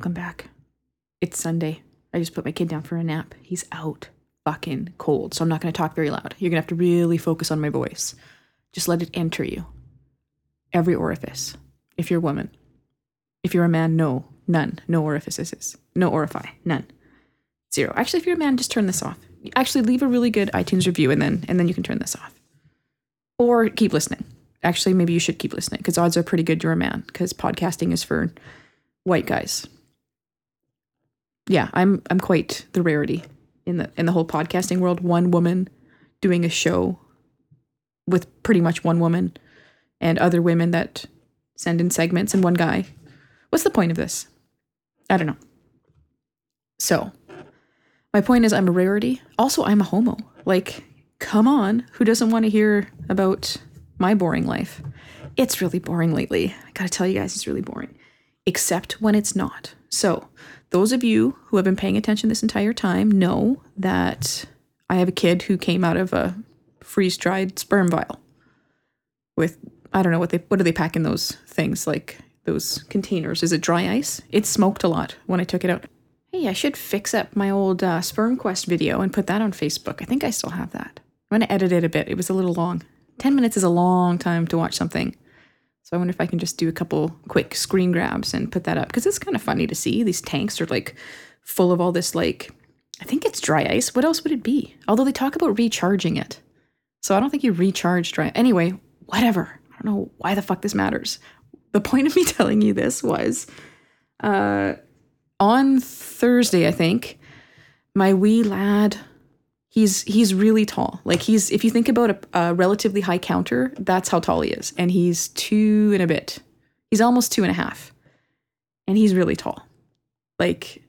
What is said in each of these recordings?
Welcome back. It's Sunday. I just put my kid down for a nap. He's out fucking cold, so I'm not going to talk very loud. You're going to have to really focus on my voice. Just let it enter you. Every orifice. If you're a woman. If you're a man, no. None. No orifices. No orify. None. Zero. Actually, if you're a man, just turn this off. Actually, leave a really good iTunes review and then and then you can turn this off. Or keep listening. Actually, maybe you should keep listening because odds are pretty good you're a man because podcasting is for white guys. Yeah, I'm I'm quite the rarity in the in the whole podcasting world. One woman doing a show with pretty much one woman and other women that send in segments and one guy. What's the point of this? I don't know. So, my point is I'm a rarity. Also, I'm a homo. Like, come on, who doesn't want to hear about my boring life? It's really boring lately. I gotta tell you guys, it's really boring. Except when it's not. So, those of you who have been paying attention this entire time know that I have a kid who came out of a freeze dried sperm vial with I don't know what they what do they pack in those things like those containers? Is it dry ice? It smoked a lot when I took it out. Hey, I should fix up my old uh, Sperm Quest video and put that on Facebook. I think I still have that. I'm gonna edit it a bit. It was a little long. Ten minutes is a long time to watch something. So I wonder if I can just do a couple quick screen grabs and put that up because it's kind of funny to see. These tanks are like full of all this like I think it's dry ice. What else would it be? Although they talk about recharging it. So I don't think you recharge dry. Anyway, whatever. I don't know why the fuck this matters. The point of me telling you this was uh on Thursday, I think, my wee lad he's he's really tall. Like he's if you think about a, a, relatively high counter, that's how tall he is, and he's two and a bit. He's almost two and a half, and he's really tall. Like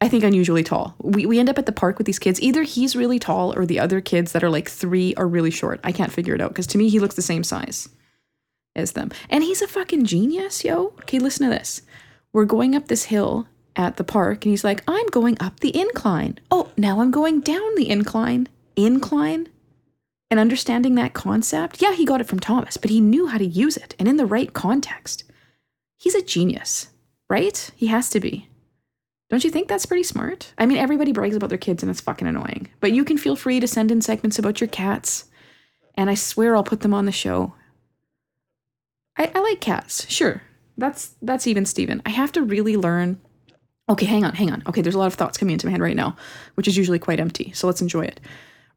I think unusually tall. We we end up at the park with these kids. Either he's really tall or the other kids that are like three are really short. I can't figure it out because to me he looks the same size as them, and he's a fucking genius, yo. Okay, listen to this. We're going up this hill at the park and he's like, I'm going up the incline. Oh, now I'm going down the incline. Incline? And understanding that concept, yeah, he got it from Thomas, but he knew how to use it and in the right context. He's a genius, right? He has to be. Don't you think that's pretty smart? I mean, everybody brags about their kids and it's fucking annoying. But you can feel free to send in segments about your cats. And I swear I'll put them on the show. I, I like cats, sure. That's that's even Steven. I have to really learn Okay, hang on, hang on. Okay, there's a lot of thoughts coming into my head right now, which is usually quite empty. So let's enjoy it.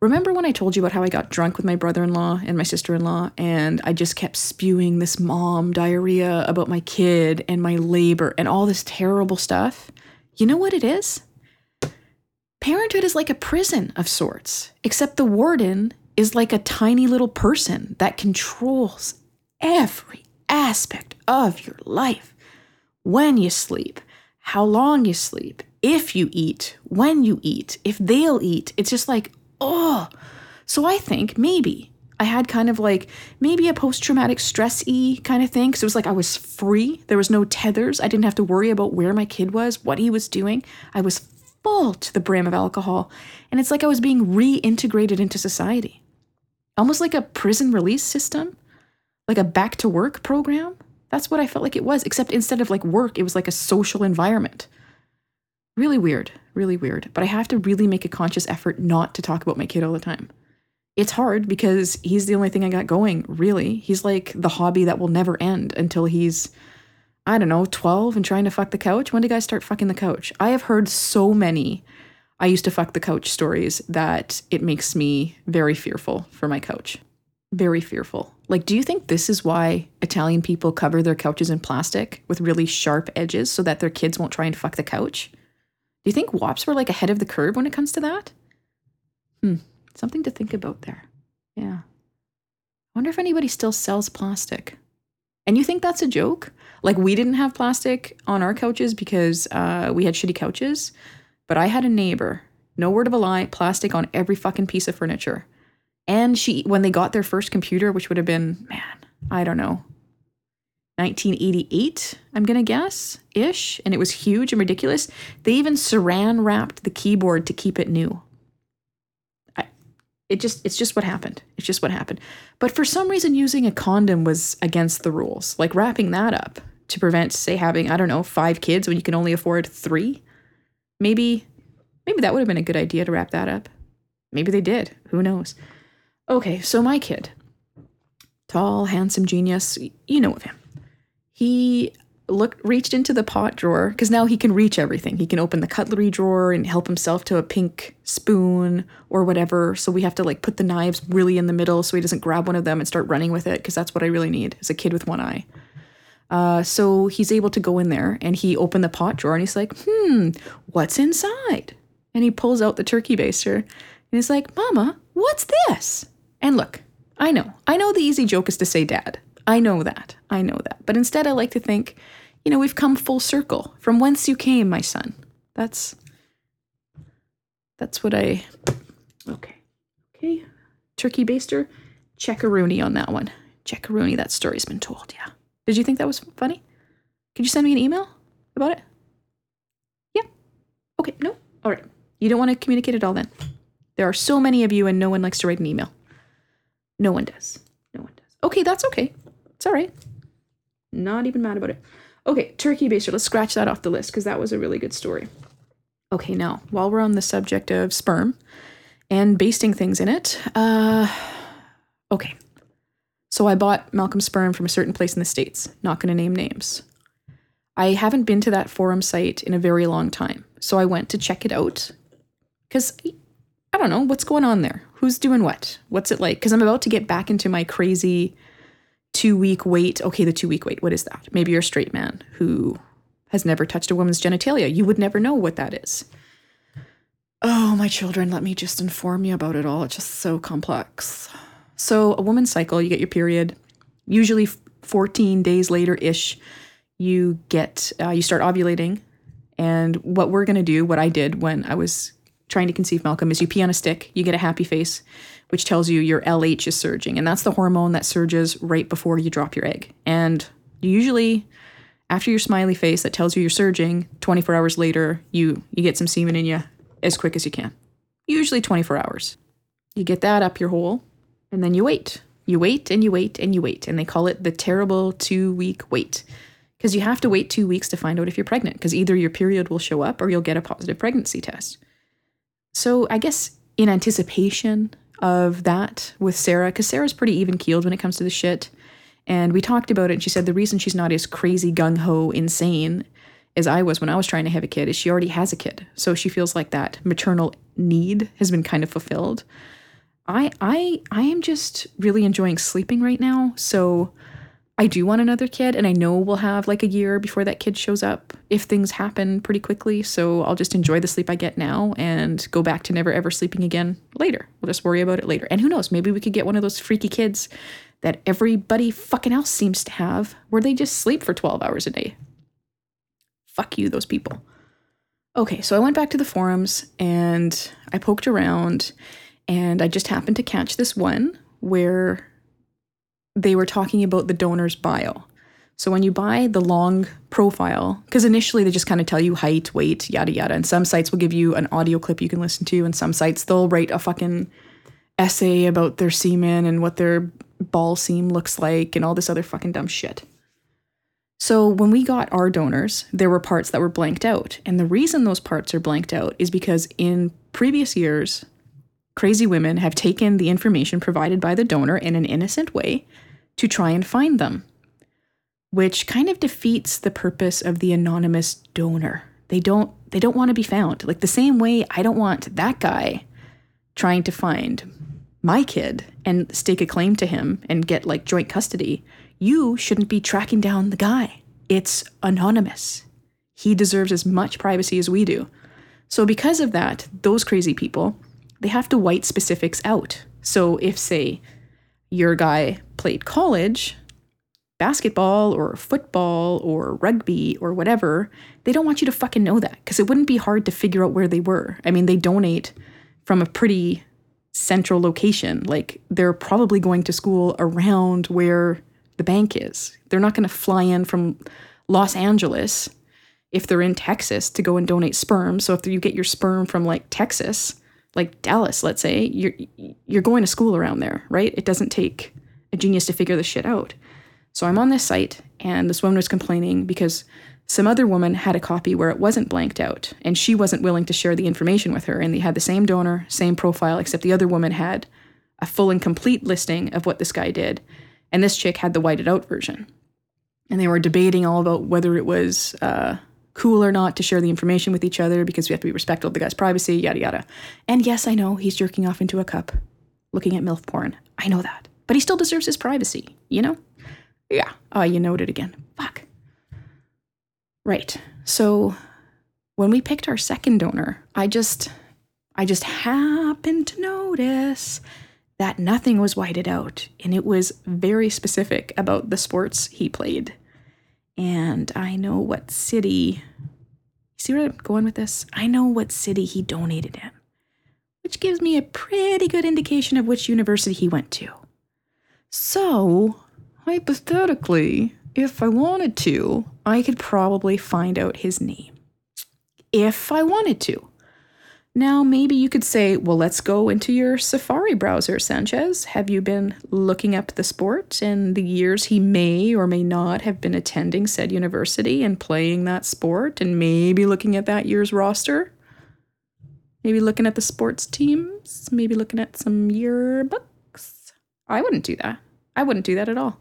Remember when I told you about how I got drunk with my brother in law and my sister in law, and I just kept spewing this mom diarrhea about my kid and my labor and all this terrible stuff? You know what it is? Parenthood is like a prison of sorts, except the warden is like a tiny little person that controls every aspect of your life. When you sleep, how long you sleep, if you eat, when you eat, if they'll eat. It's just like, oh. So I think maybe I had kind of like maybe a post traumatic stress y kind of thing. Cause it was like I was free. There was no tethers. I didn't have to worry about where my kid was, what he was doing. I was full to the brim of alcohol. And it's like I was being reintegrated into society. Almost like a prison release system, like a back to work program. That's what I felt like it was, except instead of like work, it was like a social environment. Really weird, really weird. But I have to really make a conscious effort not to talk about my kid all the time. It's hard because he's the only thing I got going, really. He's like the hobby that will never end until he's, I don't know, 12 and trying to fuck the couch. When did guys start fucking the couch? I have heard so many I used to fuck the couch stories that it makes me very fearful for my couch. Very fearful. Like, do you think this is why Italian people cover their couches in plastic with really sharp edges so that their kids won't try and fuck the couch? Do you think WAPs were like ahead of the curve when it comes to that? Hmm, something to think about there. Yeah. I wonder if anybody still sells plastic. And you think that's a joke? Like, we didn't have plastic on our couches because uh, we had shitty couches, but I had a neighbor, no word of a lie, plastic on every fucking piece of furniture. And she, when they got their first computer, which would have been, man, I don't know, 1988, I'm gonna guess, ish, and it was huge and ridiculous. They even saran wrapped the keyboard to keep it new. I, it just, it's just what happened. It's just what happened. But for some reason, using a condom was against the rules. Like wrapping that up to prevent, say, having, I don't know, five kids when you can only afford three. Maybe, maybe that would have been a good idea to wrap that up. Maybe they did. Who knows? Okay, so my kid, tall, handsome genius, you know of him. He looked reached into the pot drawer because now he can reach everything. He can open the cutlery drawer and help himself to a pink spoon or whatever. So we have to like put the knives really in the middle so he doesn't grab one of them and start running with it because that's what I really need as a kid with one eye. Uh, so he's able to go in there and he opened the pot drawer and he's like, hmm, what's inside? And he pulls out the turkey baster and he's like, Mama, what's this? And look, I know, I know the easy joke is to say dad. I know that. I know that. But instead, I like to think, you know, we've come full circle from whence you came, my son. That's that's what I. Okay, okay. Turkey baster, checkaroonie on that one. Checkaroonie. That story's been told. Yeah. Did you think that was funny? Could you send me an email about it? Yeah. Okay. No. All right. You don't want to communicate at all then. There are so many of you, and no one likes to write an email. No one does. No one does. Okay, that's okay. It's all right. Not even mad about it. Okay, turkey baster. Let's scratch that off the list because that was a really good story. Okay, now while we're on the subject of sperm and basting things in it, uh, okay. So I bought Malcolm sperm from a certain place in the states. Not going to name names. I haven't been to that forum site in a very long time, so I went to check it out because I don't know what's going on there. Who's doing what? What's it like? Because I'm about to get back into my crazy two week wait. Okay, the two week wait. What is that? Maybe you're a straight man who has never touched a woman's genitalia. You would never know what that is. Oh, my children, let me just inform you about it all. It's just so complex. So, a woman's cycle, you get your period. Usually, 14 days later ish, you get, uh, you start ovulating. And what we're going to do, what I did when I was trying to conceive Malcolm, is you pee on a stick, you get a happy face, which tells you your LH is surging. And that's the hormone that surges right before you drop your egg. And usually, after your smiley face that tells you you're surging, 24 hours later, you, you get some semen in you as quick as you can. Usually 24 hours. You get that up your hole, and then you wait. You wait and you wait and you wait. And they call it the terrible two week wait. Because you have to wait two weeks to find out if you're pregnant, because either your period will show up or you'll get a positive pregnancy test. So I guess in anticipation of that with Sarah, because Sarah's pretty even keeled when it comes to the shit. And we talked about it, and she said the reason she's not as crazy gung ho insane as I was when I was trying to have a kid is she already has a kid. So she feels like that maternal need has been kind of fulfilled. I I I am just really enjoying sleeping right now. So I do want another kid, and I know we'll have like a year before that kid shows up if things happen pretty quickly. So I'll just enjoy the sleep I get now and go back to never ever sleeping again later. We'll just worry about it later. And who knows, maybe we could get one of those freaky kids that everybody fucking else seems to have where they just sleep for 12 hours a day. Fuck you, those people. Okay, so I went back to the forums and I poked around and I just happened to catch this one where they were talking about the donor's bio. So when you buy the long profile, because initially they just kind of tell you height, weight, yada yada, and some sites will give you an audio clip you can listen to, and some sites they'll write a fucking essay about their semen and what their ball seam looks like and all this other fucking dumb shit. So when we got our donors, there were parts that were blanked out. And the reason those parts are blanked out is because in previous years, crazy women have taken the information provided by the donor in an innocent way to try and find them, which kind of defeats the purpose of the anonymous donor. They don't they don't want to be found. Like the same way I don't want that guy trying to find my kid and stake a claim to him and get like joint custody. You shouldn't be tracking down the guy. It's anonymous. He deserves as much privacy as we do. So because of that, those crazy people, they have to white specifics out. So if say your guy played college, basketball or football or rugby or whatever, they don't want you to fucking know that because it wouldn't be hard to figure out where they were. I mean, they donate from a pretty central location. Like they're probably going to school around where the bank is. They're not going to fly in from Los Angeles if they're in Texas to go and donate sperm. So if you get your sperm from like Texas, like Dallas, let's say, you're you're going to school around there, right? It doesn't take a genius to figure this shit out. So I'm on this site, and this woman was complaining because some other woman had a copy where it wasn't blanked out, and she wasn't willing to share the information with her. And they had the same donor, same profile, except the other woman had a full and complete listing of what this guy did, and this chick had the whited out version. And they were debating all about whether it was uh, cool or not to share the information with each other because we have to be respectful of the guy's privacy, yada yada. And yes, I know he's jerking off into a cup, looking at MILF porn. I know that. But he still deserves his privacy, you know? Yeah. Oh, you noted again. Fuck. Right. So when we picked our second donor, I just I just happened to notice that nothing was whited out and it was very specific about the sports he played. And I know what city see where I'm going with this? I know what city he donated in, which gives me a pretty good indication of which university he went to. So, hypothetically, if I wanted to, I could probably find out his name. If I wanted to. Now, maybe you could say, well, let's go into your Safari browser, Sanchez. Have you been looking up the sport in the years he may or may not have been attending said university and playing that sport, and maybe looking at that year's roster? Maybe looking at the sports teams? Maybe looking at some yearbooks? I wouldn't do that. I wouldn't do that at all.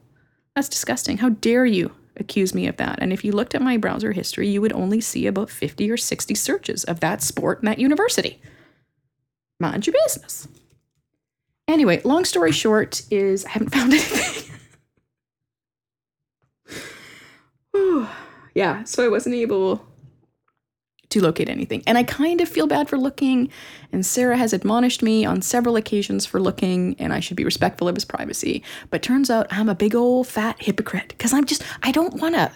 That's disgusting. How dare you accuse me of that? And if you looked at my browser history, you would only see about 50 or 60 searches of that sport and that university. Mind your business. Anyway, long story short is I haven't found anything. yeah, so I wasn't able to locate anything. And I kind of feel bad for looking, and Sarah has admonished me on several occasions for looking, and I should be respectful of his privacy. But turns out I'm a big old fat hypocrite because I'm just, I don't want to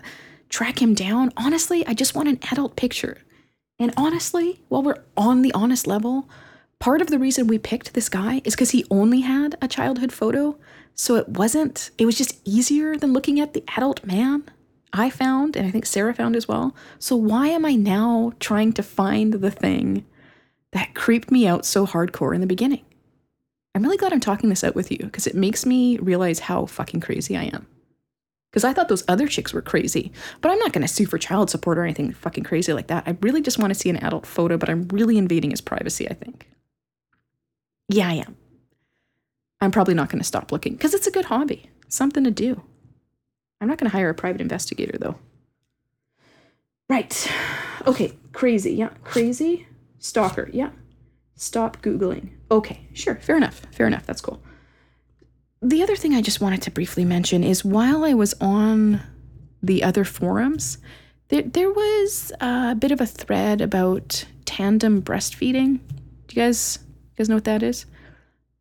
track him down. Honestly, I just want an adult picture. And honestly, while we're on the honest level, part of the reason we picked this guy is because he only had a childhood photo. So it wasn't, it was just easier than looking at the adult man. I found, and I think Sarah found as well. So why am I now trying to find the thing that creeped me out so hardcore in the beginning? I'm really glad I'm talking this out with you because it makes me realize how fucking crazy I am. Because I thought those other chicks were crazy, but I'm not going to sue for child support or anything fucking crazy like that. I really just want to see an adult photo, but I'm really invading his privacy, I think. Yeah, I am. I'm probably not going to stop looking because it's a good hobby, something to do. I'm not going to hire a private investigator, though. Right. Okay. Crazy. Yeah. Crazy. Stalker. Yeah. Stop Googling. Okay. Sure. Fair enough. Fair enough. That's cool. The other thing I just wanted to briefly mention is while I was on the other forums, there, there was a bit of a thread about tandem breastfeeding. Do you guys, you guys know what that is?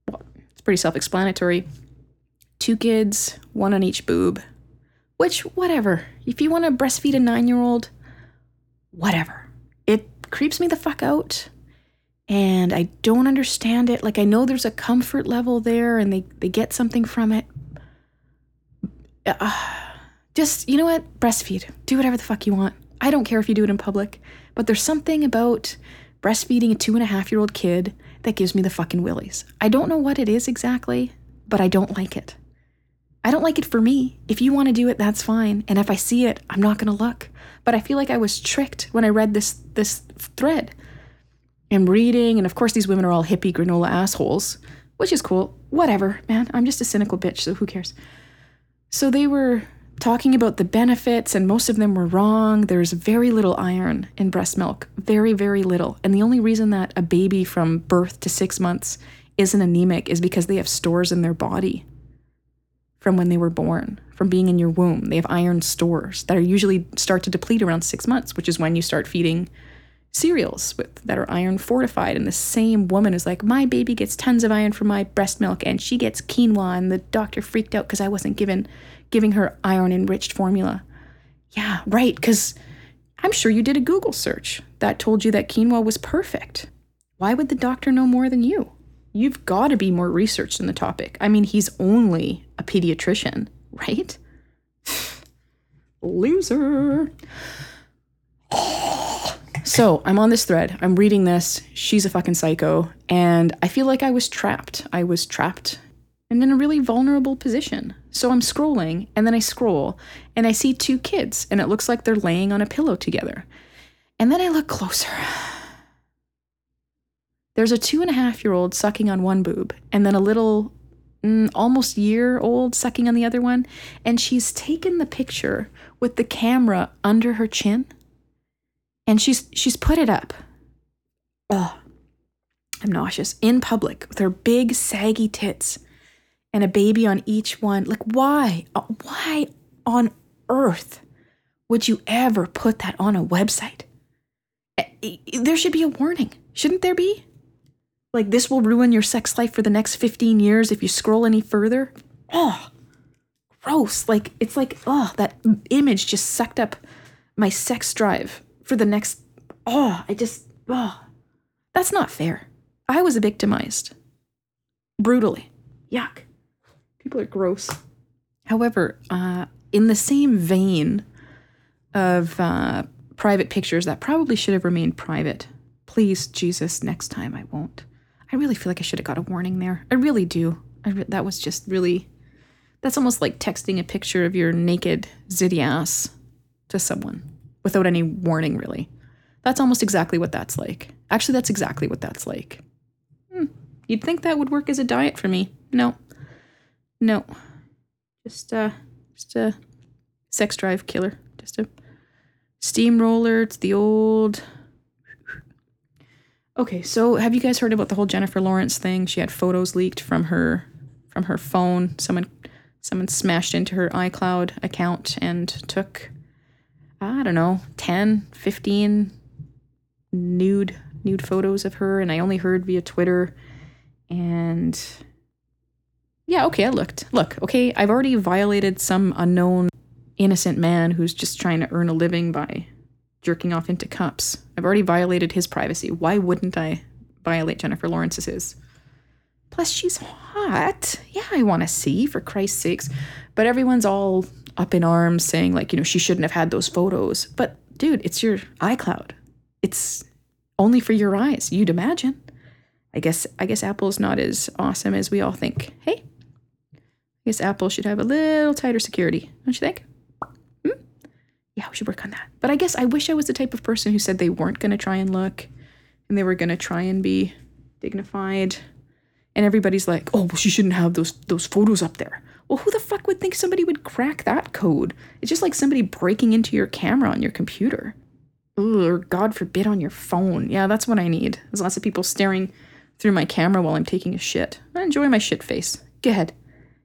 Well, it's pretty self explanatory. Two kids, one on each boob, which, whatever. If you want to breastfeed a nine year old, whatever. It creeps me the fuck out. And I don't understand it. Like, I know there's a comfort level there and they, they get something from it. Uh, just, you know what? Breastfeed. Do whatever the fuck you want. I don't care if you do it in public, but there's something about breastfeeding a two and a half year old kid that gives me the fucking willies. I don't know what it is exactly, but I don't like it. I don't like it for me. If you want to do it, that's fine. And if I see it, I'm not going to look. But I feel like I was tricked when I read this this thread. I'm reading, and of course these women are all hippie granola assholes, which is cool. Whatever, man. I'm just a cynical bitch, so who cares? So they were talking about the benefits, and most of them were wrong. There's very little iron in breast milk, very, very little. And the only reason that a baby from birth to six months isn't anemic is because they have stores in their body from when they were born, from being in your womb. They have iron stores that are usually start to deplete around six months, which is when you start feeding cereals with that are iron fortified. And the same woman is like, My baby gets tons of iron from my breast milk and she gets quinoa. And the doctor freaked out because I wasn't given giving her iron enriched formula. Yeah, right, because I'm sure you did a Google search that told you that quinoa was perfect. Why would the doctor know more than you? you've got to be more researched in the topic. I mean, he's only a pediatrician, right? Loser. So I'm on this thread. I'm reading this. She's a fucking psycho. And I feel like I was trapped. I was trapped and in a really vulnerable position. So I'm scrolling and then I scroll and I see two kids and it looks like they're laying on a pillow together. And then I look closer. There's a two and a half year old sucking on one boob and then a little mm, almost year old sucking on the other one. And she's taken the picture with the camera under her chin and she's she's put it up. Ugh. I'm nauseous in public with her big saggy tits and a baby on each one. Like, why? Uh, why on earth would you ever put that on a website? There should be a warning, shouldn't there be? Like, this will ruin your sex life for the next 15 years if you scroll any further. Oh, gross. Like, it's like, oh, that image just sucked up my sex drive for the next. Oh, I just. Oh, that's not fair. I was victimized brutally. Yuck. People are gross. However, uh, in the same vein of uh, private pictures that probably should have remained private, please, Jesus, next time I won't. I really feel like I should have got a warning there. I really do. I re- that was just really. That's almost like texting a picture of your naked zitty ass to someone without any warning, really. That's almost exactly what that's like. Actually, that's exactly what that's like. Hmm. You'd think that would work as a diet for me. No, no, just uh, just a sex drive killer. Just a steamroller. It's the old. Okay, so have you guys heard about the whole Jennifer Lawrence thing? She had photos leaked from her from her phone. Someone someone smashed into her iCloud account and took I don't know, 10, 15 nude nude photos of her and I only heard via Twitter and yeah, okay, I looked. Look, okay, I've already violated some unknown innocent man who's just trying to earn a living by jerking off into cups. I've already violated his privacy. Why wouldn't I violate Jennifer Lawrence's? Plus, she's hot. Yeah, I want to see, for Christ's sakes. But everyone's all up in arms saying, like, you know, she shouldn't have had those photos. But, dude, it's your iCloud. It's only for your eyes, you'd imagine. I guess I guess Apple's not as awesome as we all think. Hey, I guess Apple should have a little tighter security, don't you think? Yeah, we should work on that. But I guess I wish I was the type of person who said they weren't going to try and look and they were going to try and be dignified. And everybody's like, "Oh, well, she shouldn't have those those photos up there." Well, who the fuck would think somebody would crack that code? It's just like somebody breaking into your camera on your computer. Or God forbid on your phone. Yeah, that's what I need. There's lots of people staring through my camera while I'm taking a shit. I enjoy my shit face. Go ahead.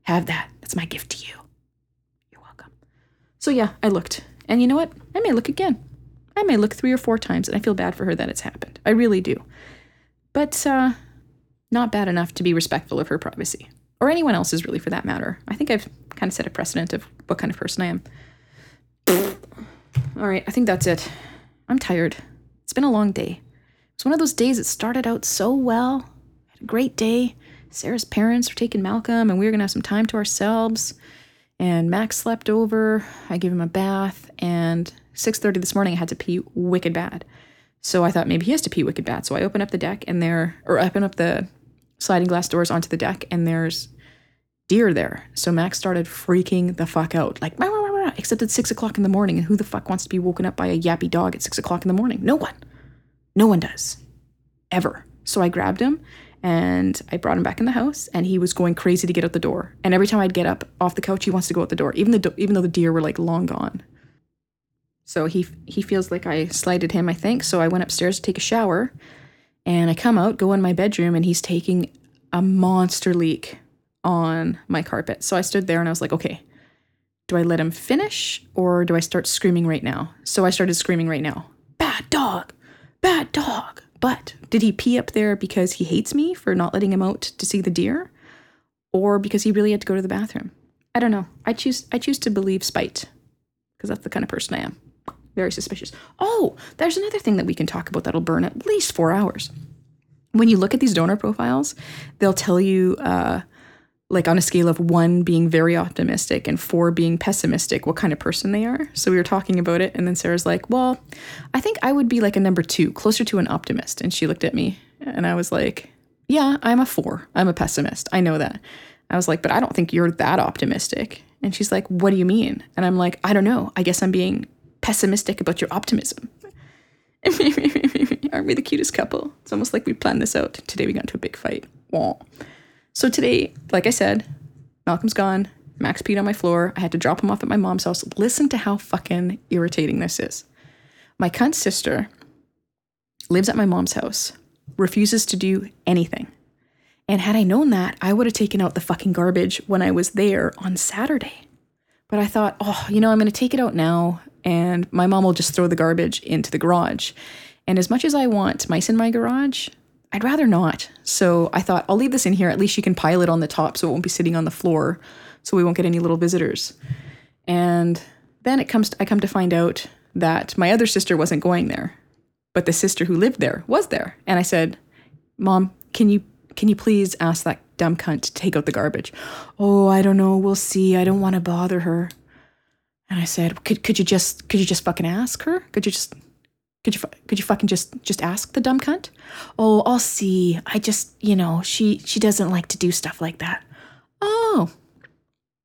Have that. That's my gift to you. You're welcome. So yeah, I looked. And you know what? I may look again. I may look three or four times, and I feel bad for her that it's happened. I really do. But uh, not bad enough to be respectful of her privacy. Or anyone else's, really, for that matter. I think I've kind of set a precedent of what kind of person I am. All right, I think that's it. I'm tired. It's been a long day. It's one of those days that started out so well. I had a great day. Sarah's parents were taking Malcolm, and we were gonna have some time to ourselves. And Max slept over. I gave him a bath, and 6:30 this morning I had to pee wicked bad. So I thought maybe he has to pee wicked bad. So I open up the deck, and there, or open up the sliding glass doors onto the deck, and there's deer there. So Max started freaking the fuck out, like, wah, wah, wah, except it's six o'clock in the morning, and who the fuck wants to be woken up by a yappy dog at six o'clock in the morning? No one. No one does. Ever. So I grabbed him and I brought him back in the house, and he was going crazy to get out the door. And every time I'd get up off the couch, he wants to go out the door, even the even though the deer were like long gone. So he he feels like I slighted him, I think. So I went upstairs to take a shower, and I come out, go in my bedroom, and he's taking a monster leak on my carpet. So I stood there and I was like, okay, do I let him finish or do I start screaming right now? So I started screaming right now. Bad dog, bad dog. But did he pee up there because he hates me for not letting him out to see the deer? Or because he really had to go to the bathroom? I don't know. I choose I choose to believe spite. Because that's the kind of person I am. Very suspicious. Oh, there's another thing that we can talk about that'll burn at least four hours. When you look at these donor profiles, they'll tell you uh, like on a scale of one being very optimistic and four being pessimistic, what kind of person they are. So we were talking about it, and then Sarah's like, Well, I think I would be like a number two, closer to an optimist. And she looked at me, and I was like, Yeah, I'm a four. I'm a pessimist. I know that. I was like, but I don't think you're that optimistic. And she's like, what do you mean? And I'm like, I don't know. I guess I'm being pessimistic about your optimism. Aren't we the cutest couple? It's almost like we planned this out. Today we got into a big fight. Wah. So today, like I said, Malcolm's gone. Max peed on my floor. I had to drop him off at my mom's house. Listen to how fucking irritating this is. My cunt sister lives at my mom's house, refuses to do anything. And had I known that, I would have taken out the fucking garbage when I was there on Saturday. But I thought, oh, you know, I'm going to take it out now, and my mom will just throw the garbage into the garage. And as much as I want mice in my garage, I'd rather not. So I thought, I'll leave this in here. At least she can pile it on the top so it won't be sitting on the floor so we won't get any little visitors. And then it comes to, I come to find out that my other sister wasn't going there, but the sister who lived there was there. And I said, "Mom, can you can you please ask that dumb cunt to take out the garbage?" "Oh, I don't know. We'll see. I don't want to bother her." And I said, "Could could you just could you just fucking ask her? Could you just could you could you fucking just just ask the dumb cunt?" "Oh, I'll see. I just, you know, she she doesn't like to do stuff like that." "Oh,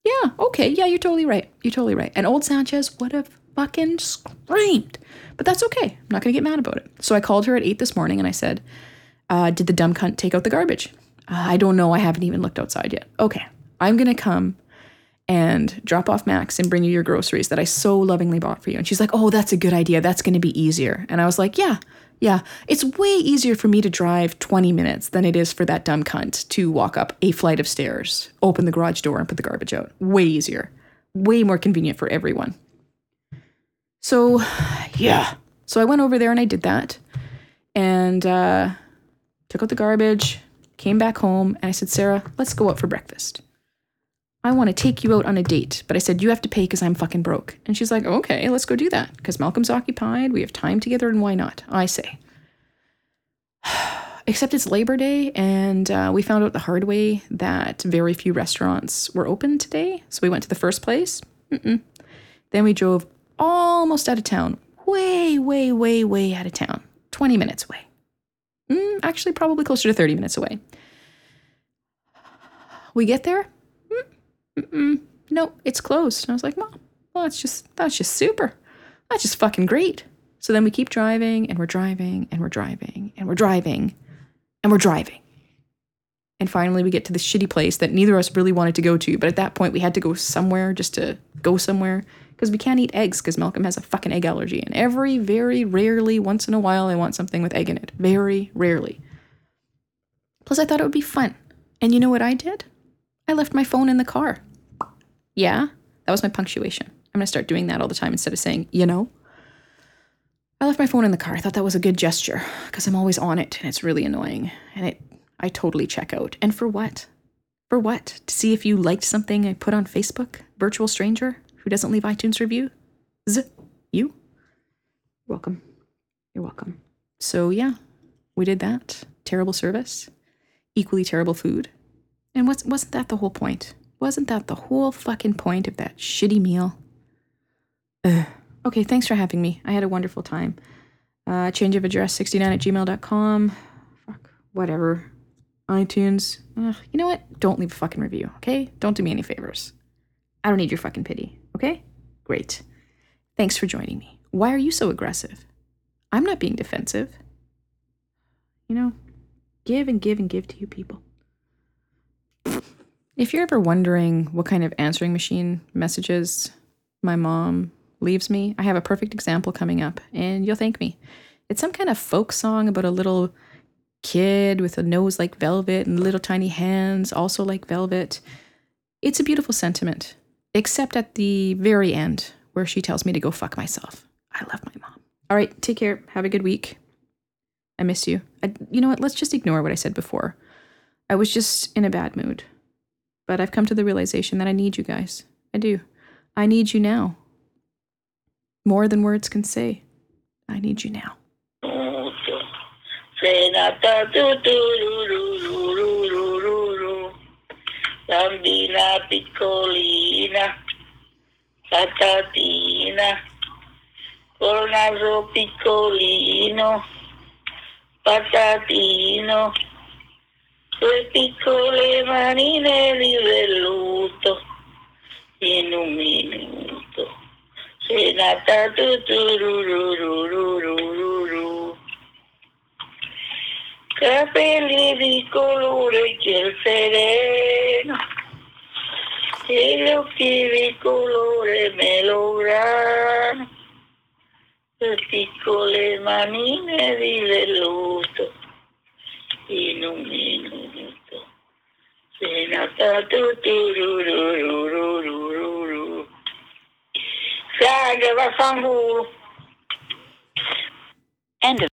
yeah, okay, yeah, you're totally right. You're totally right. And old Sanchez would have fucking screamed. But that's okay. I'm not to get mad about it. So I called her at 8 this morning and I said, uh, Did the dumb cunt take out the garbage? Uh, I don't know. I haven't even looked outside yet. Okay, I'm to come and drop off Max and bring you your groceries that I so lovingly bought for you. And she's like, Oh, that's a good idea. That's going to be easier. And I was like, Yeah, yeah, it's way easier for me to drive 20 minutes than it is for that dumb cunt to walk up a flight of stairs, open the garage door, and put the garbage out. Way easier. Way more convenient for everyone. So, yeah. So I went over there and I did that and uh, took out the garbage, came back home, and I said, Sarah, let's go out for breakfast. I want to take you out on a date, but I said, you have to pay because I'm fucking broke. And she's like, okay, let's go do that because Malcolm's occupied. We have time together, and why not? I say. Except it's Labor Day, and uh, we found out the hard way that very few restaurants were open today. So we went to the first place. Mm-mm. Then we drove almost out of town, way, way, way, way out of town, 20 minutes away. Mm, actually, probably closer to 30 minutes away. We get there, Mm-mm, no, it's closed. And I was like, Mom, well, that's just that's just super. That's just fucking great. So then we keep driving and we're driving and we're driving and we're driving and we're driving. And finally we get to this shitty place that neither of us really wanted to go to, but at that point we had to go somewhere just to go somewhere because we can't eat eggs because Malcolm has a fucking egg allergy. And every very rarely, once in a while, I want something with egg in it. Very rarely. Plus, I thought it would be fun. And you know what I did? I left my phone in the car. Yeah, that was my punctuation. I'm going to start doing that all the time instead of saying, you know. I left my phone in the car. I thought that was a good gesture because I'm always on it and it's really annoying. And it I totally check out. And for what? For what? To see if you liked something I put on Facebook? Virtual stranger who doesn't leave iTunes review? Z you? Welcome. You're welcome. So yeah, we did that. Terrible service. Equally terrible food. And was, wasn't that the whole point? Wasn't that the whole fucking point of that shitty meal? Ugh. Okay, thanks for having me. I had a wonderful time. Uh, change of address 69 at gmail.com. Fuck, whatever. iTunes. Ugh, you know what? Don't leave a fucking review, okay? Don't do me any favors. I don't need your fucking pity, okay? Great. Thanks for joining me. Why are you so aggressive? I'm not being defensive. You know, give and give and give to you people. If you're ever wondering what kind of answering machine messages my mom leaves me, I have a perfect example coming up, and you'll thank me. It's some kind of folk song about a little kid with a nose like velvet and little tiny hands, also like velvet. It's a beautiful sentiment, except at the very end where she tells me to go fuck myself. I love my mom. All right, take care. Have a good week. I miss you. I, you know what? Let's just ignore what I said before. I was just in a bad mood. But I've come to the realization that I need you guys. I do. I need you now. More than words can say. I need you now. Bambina piccolina, patatina, col naso piccolino, patatino, El pico le marine libre luto. Y en un minuto. Se nata tu turururururururu. Capelli di colore che il sereno. E gli occhi di colore melograno. El pico le manine di luto. In un minuto. End of